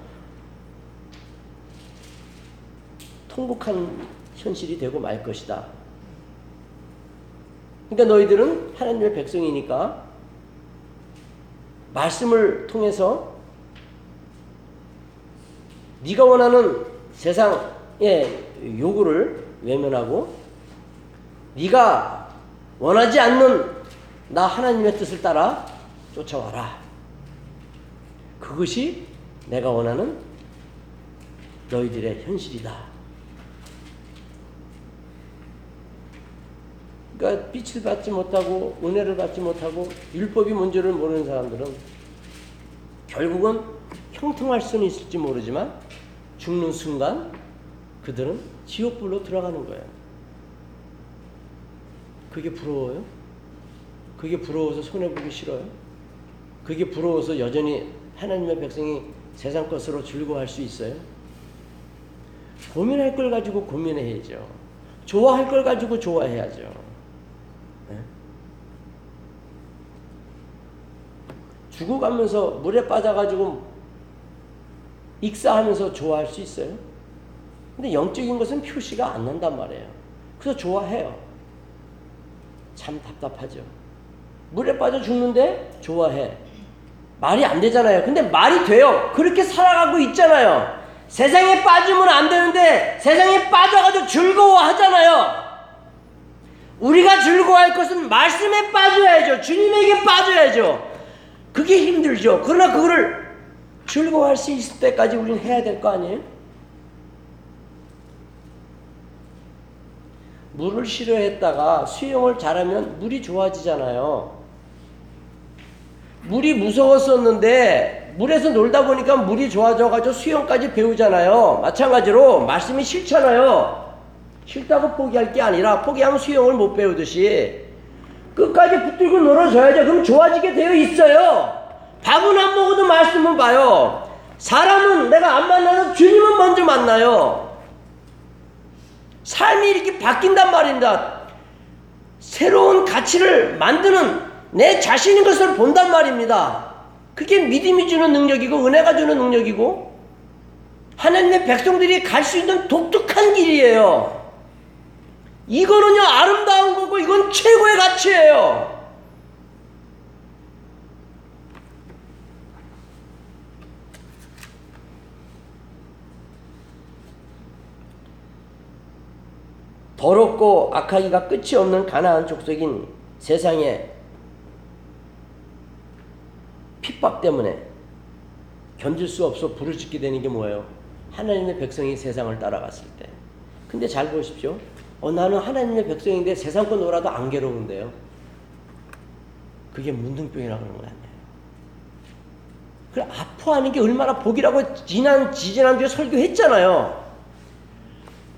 통곡한 현실이 되고 말 것이다. 그러니까 너희들은 하나님의 백성이니까 말씀을 통해서 네가 원하는 세상의 요구를 외면하고 네가 원하지 않는 나 하나님의 뜻을 따라 쫓아와라. 그것이 내가 원하는 너희들의 현실이다. 그러니까 빛을 받지 못하고 은혜를 받지 못하고 율법이 뭔지를 모르는 사람들은 결국은 형통할 수는 있을지 모르지만 죽는 순간 그들은 지옥불로 들어가는 거예요. 그게 부러워요? 그게 부러워서 손해보기 싫어요? 그게 부러워서 여전히 하나님의 백성이 세상 것으로 즐거워할 수 있어요? 고민할 걸 가지고 고민해야죠. 좋아할 걸 가지고 좋아해야죠. 죽어가면서 물에 빠져가지고 익사하면서 좋아할 수 있어요? 근데 영적인 것은 표시가 안 난단 말이에요. 그래서 좋아해요. 참 답답하죠. 물에 빠져 죽는데 좋아해. 말이 안 되잖아요. 근데 말이 돼요. 그렇게 살아가고 있잖아요. 세상에 빠지면 안 되는데 세상에 빠져가지고 즐거워하잖아요. 우리가 즐거워할 것은 말씀에 빠져야죠. 주님에게 빠져야죠. 그게 힘들죠. 그러나 그거를 즐거워할 수 있을 때까지 우리는 해야 될 거 아니에요? 물을 싫어했다가 수영을 잘하면 물이 좋아지잖아요. 물이 무서웠었는데 물에서 놀다 보니까 물이 좋아져가지고 수영까지 배우잖아요. 마찬가지로 말씀이 싫잖아요. 싫다고 포기할 게 아니라 포기하면 수영을 못 배우듯이 끝까지 붙들고 놀아줘야죠. 그럼 좋아지게 되어 있어요. 밥은 안 먹어도 말씀은 봐요. 사람은 내가 안 만나도 주님은 먼저 만나요. 삶이 이렇게 바뀐단 말입니다. 새로운 가치를 만드는 내 자신인 것을 본단 말입니다. 그게 믿음이 주는 능력이고 은혜가 주는 능력이고 하나님의 백성들이 갈 수 있는 독특한 길이에요. 이거는요 아름다운 거고 이건 최고의 가치예요. 더럽고 악하기가 끝이 없는 가나안 족속인 세상에 핍박 때문에 견딜 수 없어 부르짖게 되는 게 뭐예요? 하나님의 백성이 세상을 따라갔을 때. 근데 잘 보십시오. 어, 나는 하나님의 백성인데 세상 거 놀아도 안 괴로운데요. 그게 문둥병이라 그러는 거 아니에요. 그래, 아파하는 게 얼마나 복이라고 지난, 지지난주에 설교했잖아요.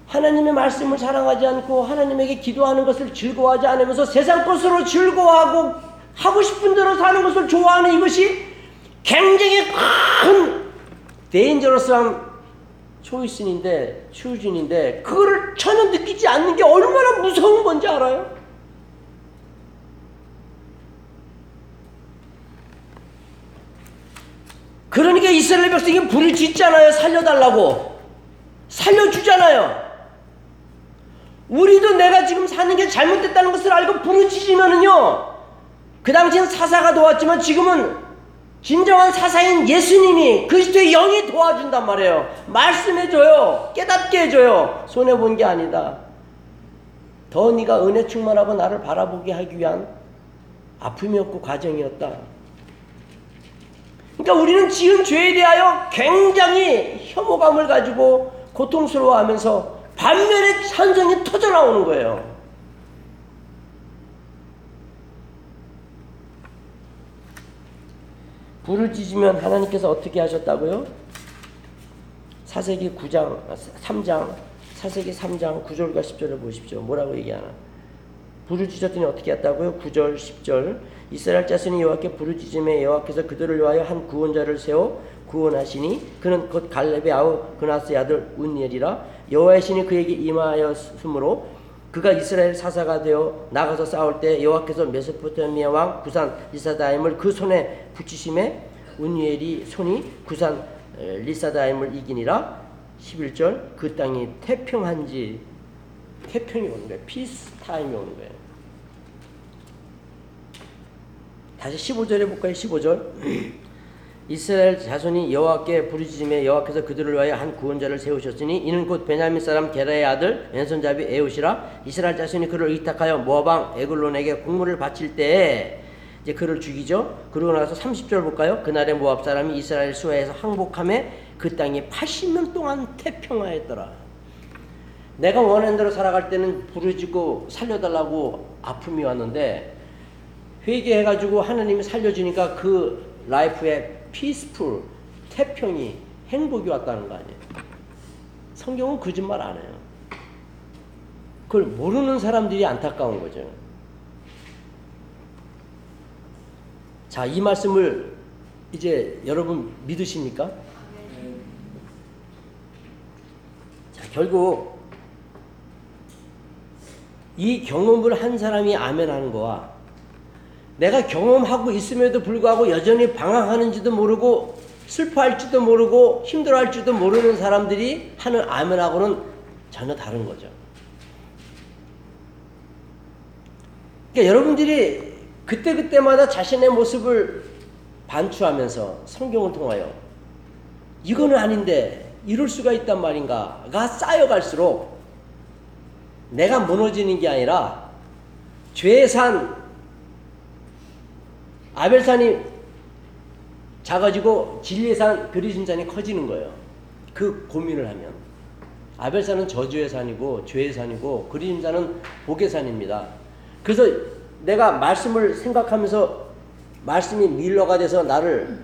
하나님의 말씀을 자랑하지 않고 하나님에게 기도하는 것을 즐거워하지 않으면서 세상 것으로 즐거워하고 하고 싶은 대로 사는 것을 좋아하는 이것이 굉장히 큰 데인저러스한 초이슨인데 추진인데 그거를 전혀 느끼지 않는 게 얼마나 무서운 건지 알아요? 그러니까 이스라엘 백성이 불을 짓잖아요. 살려달라고. 살려주잖아요. 우리도 내가 지금 사는 게 잘못됐다는 것을 알고 부르짖으면은요, 그 당시엔 사사가 도왔지만 지금은 진정한 사사인 예수님이 그리스도의 영이 도와준단 말이에요. 말씀해줘요. 깨닫게 해줘요. 손해본 게 아니다. 더 네가 은혜 충만하고 나를 바라보게 하기 위한 아픔이었고 과정이었다. 그러니까 우리는 지은 죄에 대하여 굉장히 혐오감을 가지고 고통스러워하면서 반면에 찬성이 터져 나오는 거예요. 불을 찢으면 하나님께서 어떻게 하셨다고요? 사세기 9장, 3장, 사세기 3장 9절과 10절을 보십시오. 뭐라고 얘기하나? 불을 찢었더니 어떻게 했다고요? 9절, 10절. 이스라엘 자손이 여호와께 찢음에 여호와께서 그들을 위하여 한 구원자를 세워 구원하시니 그는 곧 갈렙의 아우 그나스의 아들 운니엘이라 여호와의 신이 그에게 임하였으므로 그가 이스라엘 사사가 되어 나가서 싸울 때 여호와께서 메소포타미아 왕 구산 리사다임을 그 손에 붙이심에 옷니엘의 손이 구산 에, 리사다임을 이기니라 11절 그 땅이 태평한지 태평이 오는 거예요. peace time이 오는 거예요. 다시 15절에 볼까요? 15절. 이스라엘 자손이 여호와께 부르짖으매 여호와께서 그들을 위하여 한 구원자를 세우셨으니 이는 곧 베냐민 사람 게라의 아들 왼손잡이 에훗이라 이스라엘 자손이 그를 의탁하여 모압 왕 에글론에게 공물을 바칠 때에 이제 그를 죽이죠. 그러고 나서 30절 볼까요? 그날에 모압 사람이 이스라엘 수하에서 항복함에 그 땅이 80년 동안 태평하였더라. 내가 원하는 대로 살아갈 때는 부르짖고 살려달라고 아픔이 왔는데 회개해가지고 하나님이 살려주니까 그 라이프에 피스풀 태평이 행복이 왔다는 거 아니에요. 성경은 거짓말 안 해요. 그걸 모르는 사람들이 안타까운 거죠. 자, 이 말씀을 이제 여러분 믿으십니까? 자, 결국 이 경험을 한 사람이 아멘 하는 거와 내가 경험하고 있음에도 불구하고 여전히 방황하는지도 모르고 슬퍼할지도 모르고 힘들어할지도 모르는 사람들이 하는 아멘하고는 전혀 다른 거죠. 그러니까 여러분들이 그때그때마다 자신의 모습을 반추하면서 성경을 통하여 이거는 아닌데 이럴 수가 있단 말인가가 쌓여갈수록 내가 무너지는 게 아니라 죄의 산 아벨산이 작아지고 진리의 산 그리신 산이 커지는 거예요. 그 고민을 하면 에발산은 저주의 산이고 죄의 산이고 그리신 산은 복의 산입니다. 그래서 내가 말씀을 생각하면서 말씀이 mirror가 돼서 나를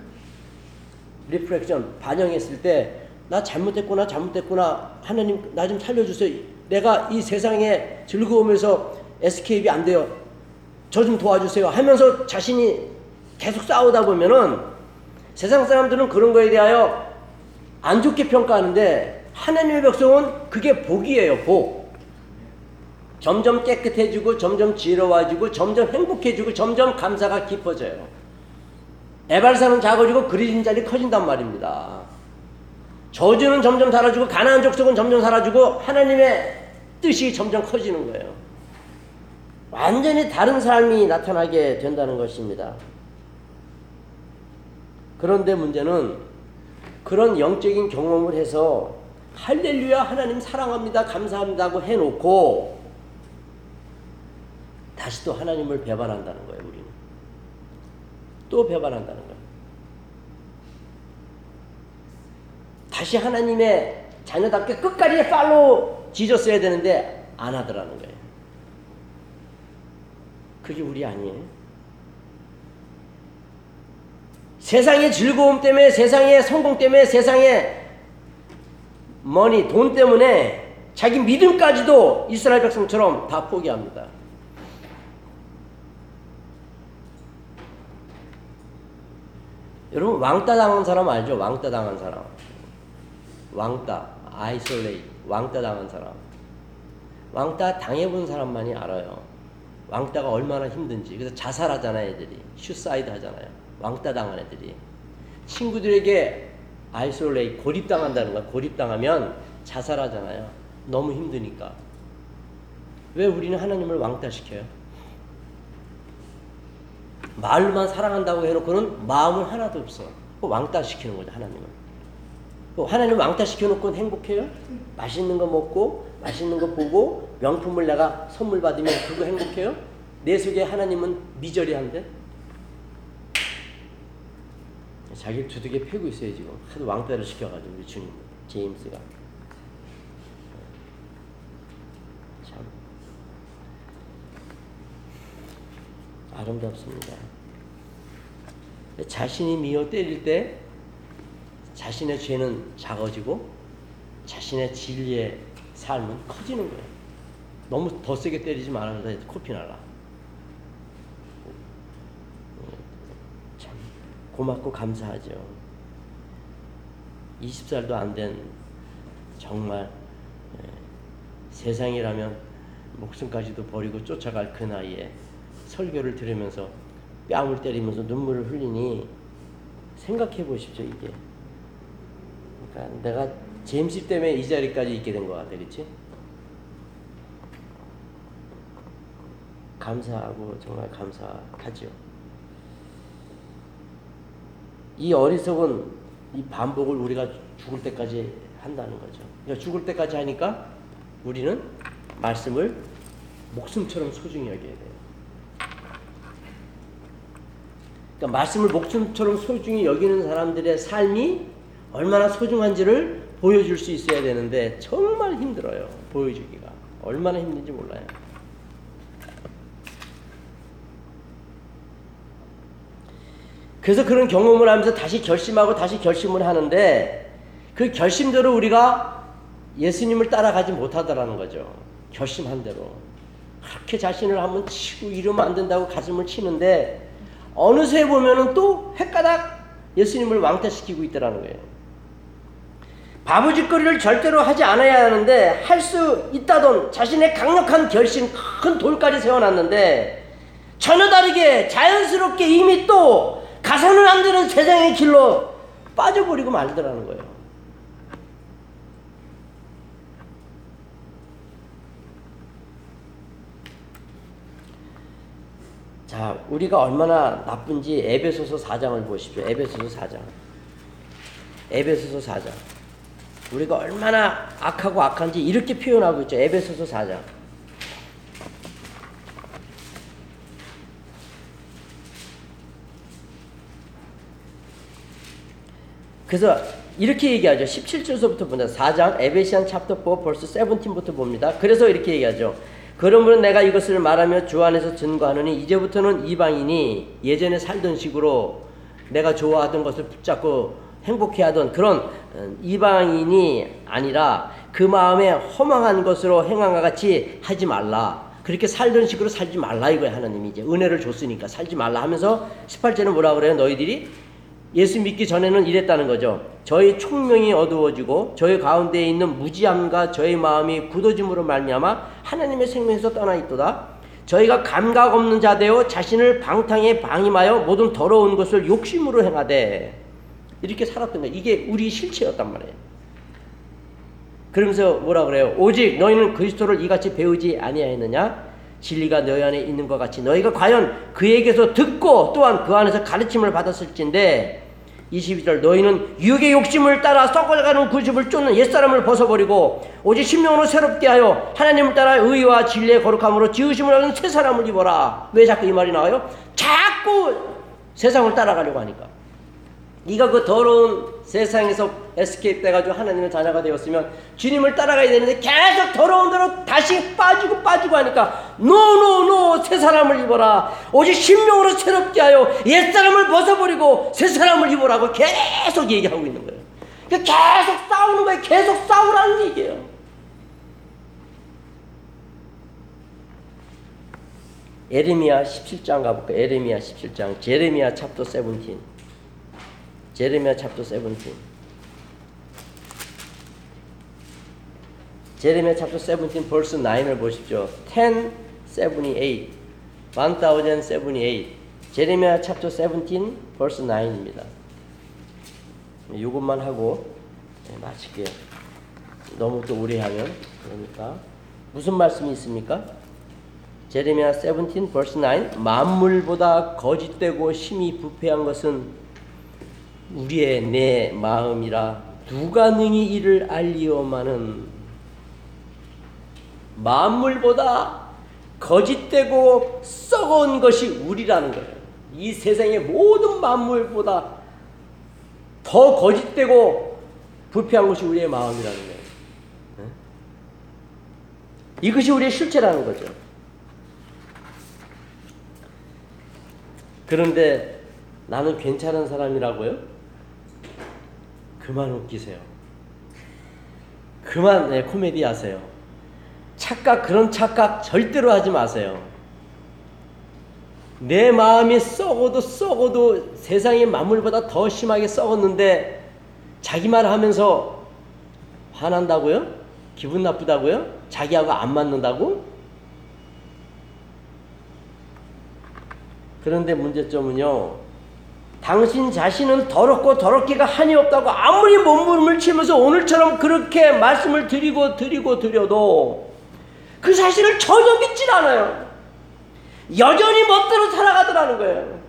reflection 반영했을 때 나 잘못했구나 잘못했구나 하나님 나 좀 살려주세요. 내가 이 세상의 즐거움에서 escape이 안 돼요. 저 좀 도와주세요 하면서 자신이 계속 싸우다 보면은 세상 사람들은 그런 거에 대하여 안 좋게 평가하는데 하나님의 백성은 그게 복이에요, 복. 점점 깨끗해지고 점점 지혜로워지고 점점 행복해지고 점점 감사가 깊어져요. 에발산은 작아지고 그리진 자리 커진단 말입니다. 저주는 점점 사라지고 가나안 족속은 점점 사라지고 하나님의 뜻이 점점 커지는 거예요. 완전히 다른 삶이 나타나게 된다는 것입니다. 그런데 문제는 그런 영적인 경험을 해서 할렐루야 하나님 사랑합니다 감사합니다고 해놓고 다시 또 하나님을 배반한다는 거예요 우리는. 또 배반한다는 거예요. 다시 하나님의 자녀답게 끝까지 팔로 지졌어야 되는데 안 하더라는 거예요. 그게 우리 아니에요 세상의 즐거움 때문에 세상의 성공 때문에 세상의 money 돈 때문에 자기 믿음까지도 이스라엘 백성처럼 다 포기합니다. 여러분 왕따 당한 사람 알죠? 왕따 당한 사람. 왕따, isolate, 왕따 당한 사람. 왕따 당해본 사람만이 알아요. 왕따가 얼마나 힘든지. 그래서 자살하잖아요, 애들이. suicide 하잖아요. 왕따 당한 애들이. 친구들에게 isolate, 고립당한다는 거야. 고립당하면 자살하잖아요. 너무 힘드니까. 왜 우리는 하나님을 왕따시켜요? 말로만 사랑한다고 해놓고는 마음은 하나도 없어. 그 왕따시키는 거죠, 하나님을. 그 하나님 왕따시켜놓고 행복해요? 맛있는 거 먹고, 맛있는 거 보고, 명품을 내가 선물 받으면 그거 행복해요? 내 속에 하나님은 미저리한데? 자기를 두둑에 패고 있어요, 지금. 하도 왕따를 시켜가지고, 우리 주님, 제임스가. 참. 아름답습니다. 자신이 미어 때릴 때 자신의 죄는 작아지고 자신의 진리의 삶은 커지는 거예요. 너무 더 세게 때리지 말아서 코피 날라. 참 고맙고 감사하죠. 20살도 안 된 정말 예, 세상이라면 목숨까지도 버리고 쫓아갈 그 나이에 설교를 들으면서 뺨을 때리면서 눈물을 흘리니 생각해 보십시오 이게. 그러니까 내가 제임스 때문에 이 자리까지 있게 된 것 같아, 그렇지? 감사하고 정말 감사하죠. 이 어리석은 이 반복을 우리가 죽을 때까지 한다는 거죠. 그러니까 죽을 때까지 하니까 우리는 말씀을 목숨처럼 소중히 여겨야 돼요. 그러니까 말씀을 목숨처럼 소중히 여기는 사람들의 삶이 얼마나 소중한지를 보여줄 수 있어야 되는데 정말 힘들어요. 보여주기가. 얼마나 힘든지 몰라요. 그래서 그런 경험을 하면서 다시 결심하고 다시 결심을 하는데 그 결심대로 우리가 예수님을 따라가지 못하더라는 거죠. 결심한 대로. 그렇게 자신을 한번 치고 이러면 안 된다고 가슴을 치는데 어느새 보면은 또 헷가닥 예수님을 왕따시키고 있더라는 거예요. 바보짓거리를 절대로 하지 않아야 하는데 할 수 있다던 자신의 강력한 결심 큰 돌까지 세워놨는데 전혀 다르게 자연스럽게 이미 또 가서는 안 되는 세상의 길로 빠져버리고 말더라는 거예요. 자, 우리가 얼마나 나쁜지 에베소서 4장을 보십시오. 에베소서 4장. 에베소서 4장. 우리가 얼마나 악하고 악한지 이렇게 표현하고 있죠. 에베소서 4장. 그래서 이렇게 얘기하죠. 17절서부터 본다. 4장 에베시안 챕터 4 벌써 17부터 봅니다. 그래서 이렇게 얘기하죠. 그러므로 내가 이것을 말하며 주 안에서 증거하노니 이제부터는 이방인이 예전에 살던 식으로 내가 좋아하던 것을 붙잡고 행복해하던 그런 어, 이방인이 아니라 그 마음에 허망한 것으로 것 같이 하지 말라. 그렇게 살던 식으로 살지 말라 이거야 하나님이 이제 은혜를 줬으니까 살지 말라 하면서 18절은 뭐라 그래요? 너희들이 예수 믿기 전에는 이랬다는 거죠. 저희 총명이 어두워지고 저희 가운데에 있는 무지함과 저희 마음이 굳어짐으로 말미암아 하나님의 생명에서 떠나 있도다. 저희가 감각 없는 자되어 자신을 방탕에 방임하여 모든 더러운 것을 욕심으로 행하되 이렇게 살았던 거예요. 이게 우리 실체였단 말이에요. 그러면서 뭐라 그래요? 오직 너희는 그리스도를 이같이 배우지 아니하였느냐? 진리가 너희 안에 있는 것 같이 너희가 과연 그에게서 듣고 또한 그 안에서 가르침을 받았을진데 22절 너희는 육의 욕심을 따라 썩어가는 구습을 쫓는 옛사람을 벗어버리고 오직 심령으로 새롭게 하여 하나님을 따라 의와 진리의 거룩함으로 지으심을 하는 새 사람을 입어라 왜 자꾸 이 말이 나와요? 자꾸 세상을 따라가려고 하니까 네가 그 더러운 세상에서 escape 돼가지고 하나님의 자녀가 되었으면 주님을 따라가야 되는데 계속 더러운 대로 다시 빠지고 빠지고 하니까 no no no 새 사람을 입어라 오직 심령으로 새롭게 하여 옛 사람을 벗어버리고 새 사람을 입어라고 계속 얘기하고 있는 거예요. 그러니까 계속 싸우는 거예요. 계속 싸우라는 얘기예요. 에레미야 17장 가볼까요? 에레미야 17장 Jeremiah chapter 17 Jeremiah chapter 17 Jeremiah chapter 17 verse 9을 보십시오. 10, 78 1078 Jeremiah chapter 17 verse 9입니다. 이것만 하고 네, 마칠게요. 너무 또 오래 하면 그러니까 무슨 말씀이 있습니까? 제레미야 17 벌스 9 만물보다 거짓되고 심히 부패한 것은 우리의 내 마음이라 누가 능히 이를 알리오마는 만물보다 거짓되고 썩어온 것이 우리라는 거예요. 이 세상의 모든 만물보다 더 거짓되고 부패한 것이 우리의 마음이라는 거예요. 네? 이것이 우리의 실체라는 거죠. 그런데 나는 괜찮은 사람이라고요? 그만 웃기세요. 그만 네, 코미디 하세요. 착각 그런 착각 절대로 하지 마세요. 내 마음이 썩어도 썩어도 세상의 만물보다 더 심하게 썩었는데 자기 말 하면서 화난다고요? 기분 나쁘다고요? 자기하고 안 맞는다고? 그런데 문제점은요. 당신 자신은 더럽고 더럽기가 한이 없다고 아무리 몸부림을 치면서 오늘처럼 그렇게 말씀을 드리고 드리고 드려도 그 사실을 전혀 믿질 않아요. 여전히 멋대로 살아가더라는 거예요.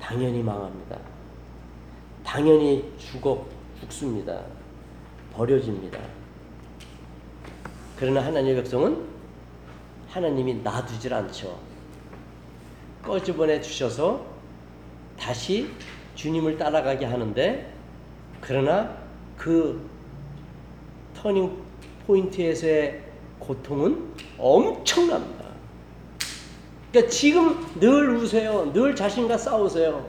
당연히 망합니다. 당연히 죽어 죽습니다. 버려집니다. 그러나 하나님의 백성은 하나님이 놔두질 않죠. 꺼집어내 주셔서 다시 주님을 따라가게 하는데 그러나 그 turning point에서의 고통은 엄청납니다. 그러니까 지금 늘 우세요. 늘 자신과 싸우세요.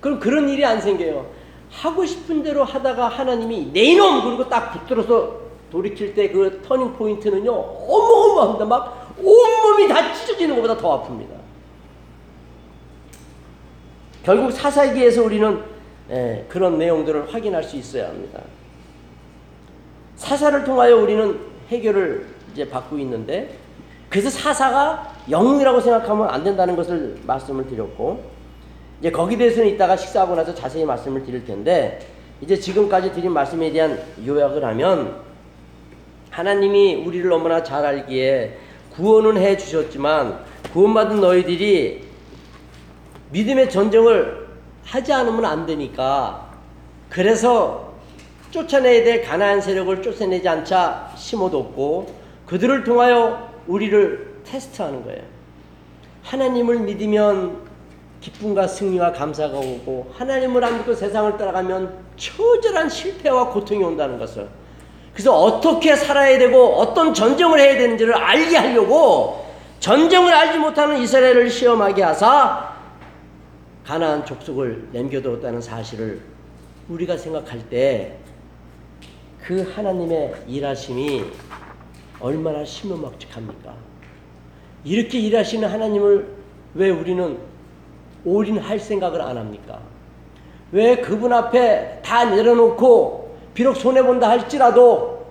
그럼 그런 일이 안 생겨요. 하고 싶은 대로 하다가 하나님이 내 이놈 그리고 딱 붙들어서 돌이킬 때 그 turning point는요 어마어마합니다. 막 온몸이 다 찢어지는 것보다 더 아픕니다. 결국 사사기에서 우리는 예, 그런 내용들을 확인할 수 있어야 합니다. 사사를 통하여 우리는 해결을 이제 받고 있는데 그래서 사사가 영웅이라고 생각하면 안 된다는 것을 말씀을 드렸고 이제 거기에 대해서는 이따가 식사하고 나서 자세히 말씀을 드릴 텐데 이제 지금까지 드린 말씀에 대한 요약을 하면 하나님이 우리를 너무나 잘 알기에 구원은 해 주셨지만 구원받은 너희들이 믿음의 전쟁을 하지 않으면 안 되니까 그래서 쫓아내야 될 가나안 세력을 쫓아내지 않자 심어뒀고 그들을 통하여 우리를 테스트하는 거예요. 하나님을 믿으면 기쁨과 승리와 감사가 오고 하나님을 안 믿고 세상을 따라가면 처절한 실패와 고통이 온다는 것을 그래서 어떻게 살아야 되고 어떤 전쟁을 해야 되는지를 알게 하려고 전쟁을 알지 못하는 이스라엘을 시험하게 하사 가나안 족속을 남겨두었다는 사실을 우리가 생각할 때 그 하나님의 일하심이 얼마나 심오막측합니까? 이렇게 일하시는 하나님을 왜 우리는 올인할 생각을 안 합니까? 왜 그분 앞에 다 내려놓고 비록 손해본다 할지라도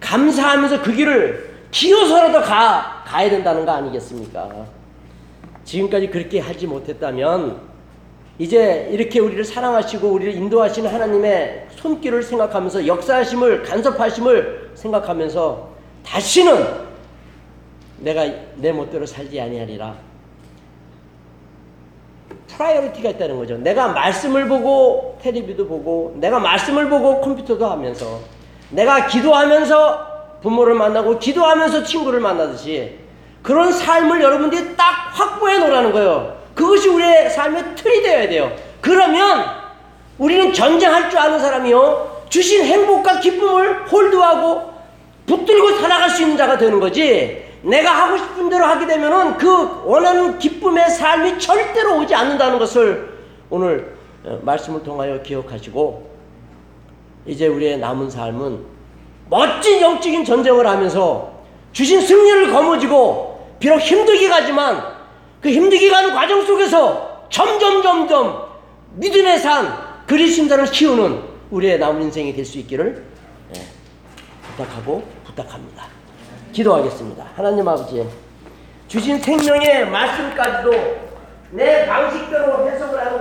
감사하면서 그 길을 기어서라도 가, 가야 된다는 거 아니겠습니까? 지금까지 그렇게 하지 못했다면 이제 이렇게 우리를 사랑하시고 우리를 인도하시는 하나님의 손길을 생각하면서 역사하심을 간섭하심을 생각하면서 다시는 내가 내 멋대로 살지 아니하리라. priority가 있다는 거죠. 내가 말씀을 보고 텔레비도 보고 내가 말씀을 보고 컴퓨터도 하면서 내가 기도하면서 부모를 만나고 기도하면서 친구를 만나듯이 그런 삶을 여러분들이 딱 확보해 놓으라는 거예요. 그것이 우리의 삶의 틀이 되어야 돼요. 그러면 우리는 전쟁할 줄 아는 사람이요. 주신 행복과 기쁨을 홀드하고 붙들고 살아갈 수 있는 자가 되는 거지. 내가 하고 싶은 대로 하게 되면은 그 원하는 기쁨의 삶이 절대로 오지 않는다는 것을 오늘 어, 말씀을 통하여 기억하시고 이제 우리의 남은 삶은 멋진 영적인 전쟁을 하면서 주신 승리를 거머쥐고 비록 힘들게 가지만 그 힘들게 가는 과정 속에서 점점 점점 믿음의 산 그리심산을 키우는 우리의 남은 인생이 될 수 있기를 예, 부탁하고 부탁합니다. 기도하겠습니다. 하나님 아버지 주신 생명의 말씀까지도 내 방식대로 해석을 하는